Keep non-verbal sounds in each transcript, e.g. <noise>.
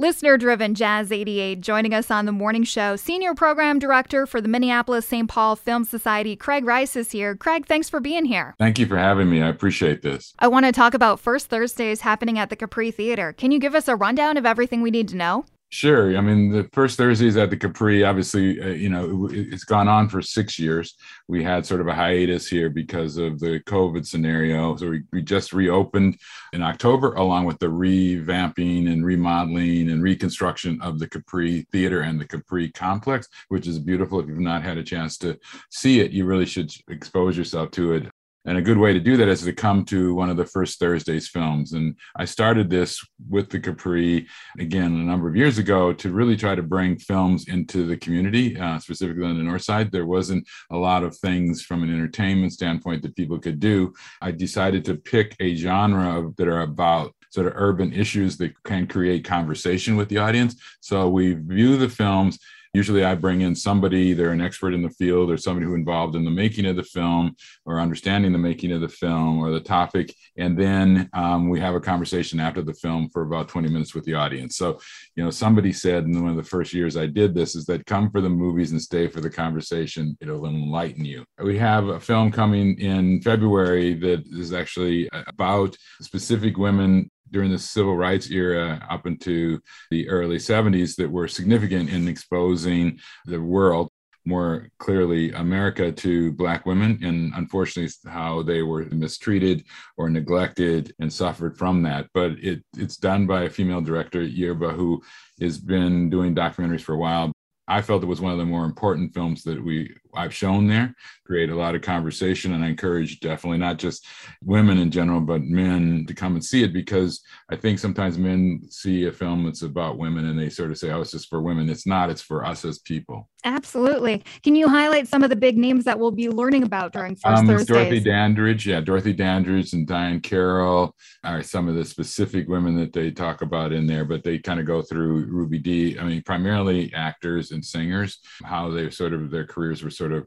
Listener driven Jazz 88 joining us on the morning show. Senior Program Director for the Minneapolis St. Paul Film Society, Craig Rice, is here. Craig, thanks for being here. Thank you for having me. I appreciate this. I want to talk about First Thursdays happening at the Capri Theater. Can you give us a rundown of everything we need to know? Sure. I mean, the first Thursdays at the Capri, obviously, uh, you know, it, has gone on for six years. We had sort of a hiatus here because of the COVID scenario. So we, we just reopened in October, along with the revamping and remodeling and reconstruction of the Capri Theater and the Capri Complex, which is beautiful. If you've not had a chance to see it, you really should expose yourself to it. And a good way to do that is to come to one of the first Thursday's films. And I started this with the Capri again a number of years ago to really try to bring films into the community, uh, specifically on the North Side. There wasn't a lot of things from an entertainment standpoint that people could do. I decided to pick a genre that are about sort of urban issues that can create conversation with the audience. So we view the films usually I bring in somebody, they're an expert in the field or somebody who involved in the making of the film or understanding the making of the film or the topic. And then um, we have a conversation after the film for about 20 minutes with the audience. So, you know, somebody said in one of the first years I did this is that come for the movies and stay for the conversation. It'll enlighten you. We have a film coming in February that is actually about specific women during the civil rights era up into the early 70s that were significant in exposing the world more clearly America to Black women, and unfortunately, how they were mistreated or neglected and suffered from that. But it, it's done by a female director, Yoruba, who has been doing documentaries for a while. I felt it was one of the more important films that we I've shown there, create a lot of conversation. And I encourage definitely not just women in general, but men to come and see it because I think sometimes men see a film that's about women and they sort of say, oh, it's just for women. It's not, it's for us as people. Absolutely. Can you highlight some of the big names that we'll be learning about during First um, Thursdays? Dorothy Dandridge. Yeah, Dorothy Dandridge and Diahann Carroll are some of the specific women that they talk about in there, but they kind of go through Ruby Dee. I mean, primarily actors and singers, how they sort of, their careers were sort of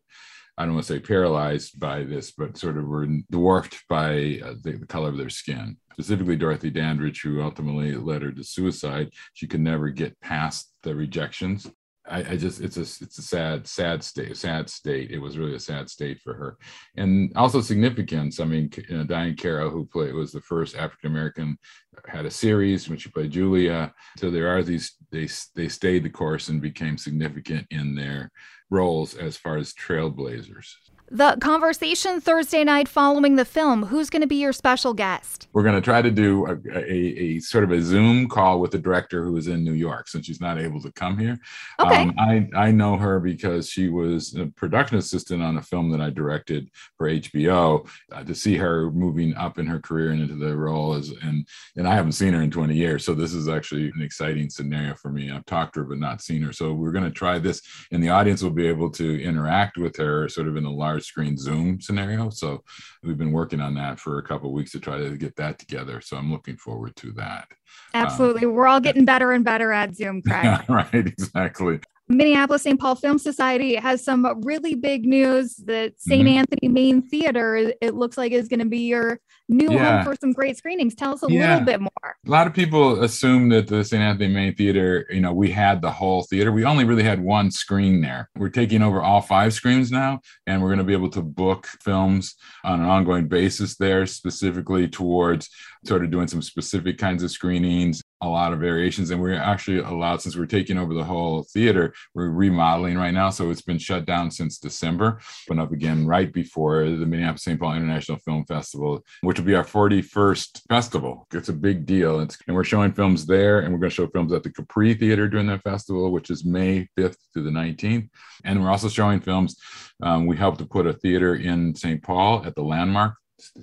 I don't want to say paralyzed by this, but sort of were dwarfed by uh, the, the, color of their skin. Specifically, Dorothy Dandridge, who ultimately led her to suicide. She could never get past the rejections. I, I, just it's a it's a sad sad state sad state. It was really a sad state for her, and also significance. I mean, you uh, know, Diahann Carroll, who played was the first African American, had a series when she played Julia. So there are these they they stayed the course and became significant in their roles as far as trailblazers. The conversation Thursday night following the film, who's going to be your special guest? We're going to try to do a, a, a, sort of a Zoom call with the director who is in New York since she's not able to come here. Okay. Um, I, I know her because she was a production assistant on a film that I directed for HBO. Uh, to see her moving up in her career and into the role is, and, and I haven't seen her in 20 years. So this is actually an exciting scenario for me. I've talked to her, but not seen her. So we're going to try this and the audience will be able to interact with her sort of in a large screen Zoom scenario. So we've been working on that for a couple weeks to try to get that together. So I'm looking forward to that. Absolutely. Um, We're all getting better and better at Zoom, Craig. <laughs> right, exactly. Minneapolis St. Paul Film Society has some really big news that saint mm-hmm. Anthony Main Theater, it looks like, is going to be your new yeah. home for some great screenings. Tell us a yeah. little bit more. A lot of people assume that the St. Anthony Main Theater, you know, we had the whole theater. We only really had one screen there. We're taking over all five screens now, and we're going to be able to book films on an ongoing basis there, specifically towards sort of doing some specific kinds of screenings a lot of variations and we're actually allowed since we're taking over the whole theater we're remodeling right now so it's been shut down since december but up again right before the minneapolis st paul international film festival which will be our 41st festival. It's a big deal. It's, and we're showing films there and we're going to show films at the capri theater during that festival which is may 5th to the 19th and we're also showing films um, we helped to put a theater in st paul at the landmark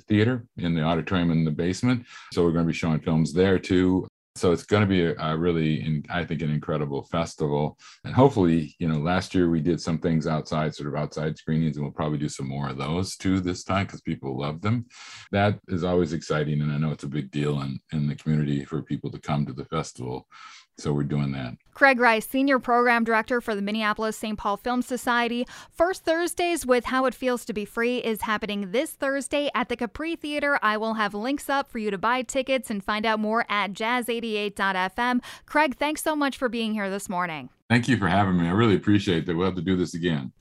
theater in the auditorium in the basement. So we're going to be showing films there too so it's going to be a, a really in, i think an incredible festival. And hopefully you know last year we did some things outside sort of outside screenings and we'll probably do some more of those too this time because people love them. That is always exciting and i know it's a big deal in, in the community for people to come to the festival So we're doing that. Craig Rice, Senior Program Director for the Minneapolis St. Paul Film Society. First Thursdays with How It Feels to Be Free is happening this Thursday at the Capri Theater. I will have links up for you to buy tickets and find out more at jazz88.fm. Craig, thanks so much for being here this morning. Thank you for having me. I really appreciate that. We'll have to do this again.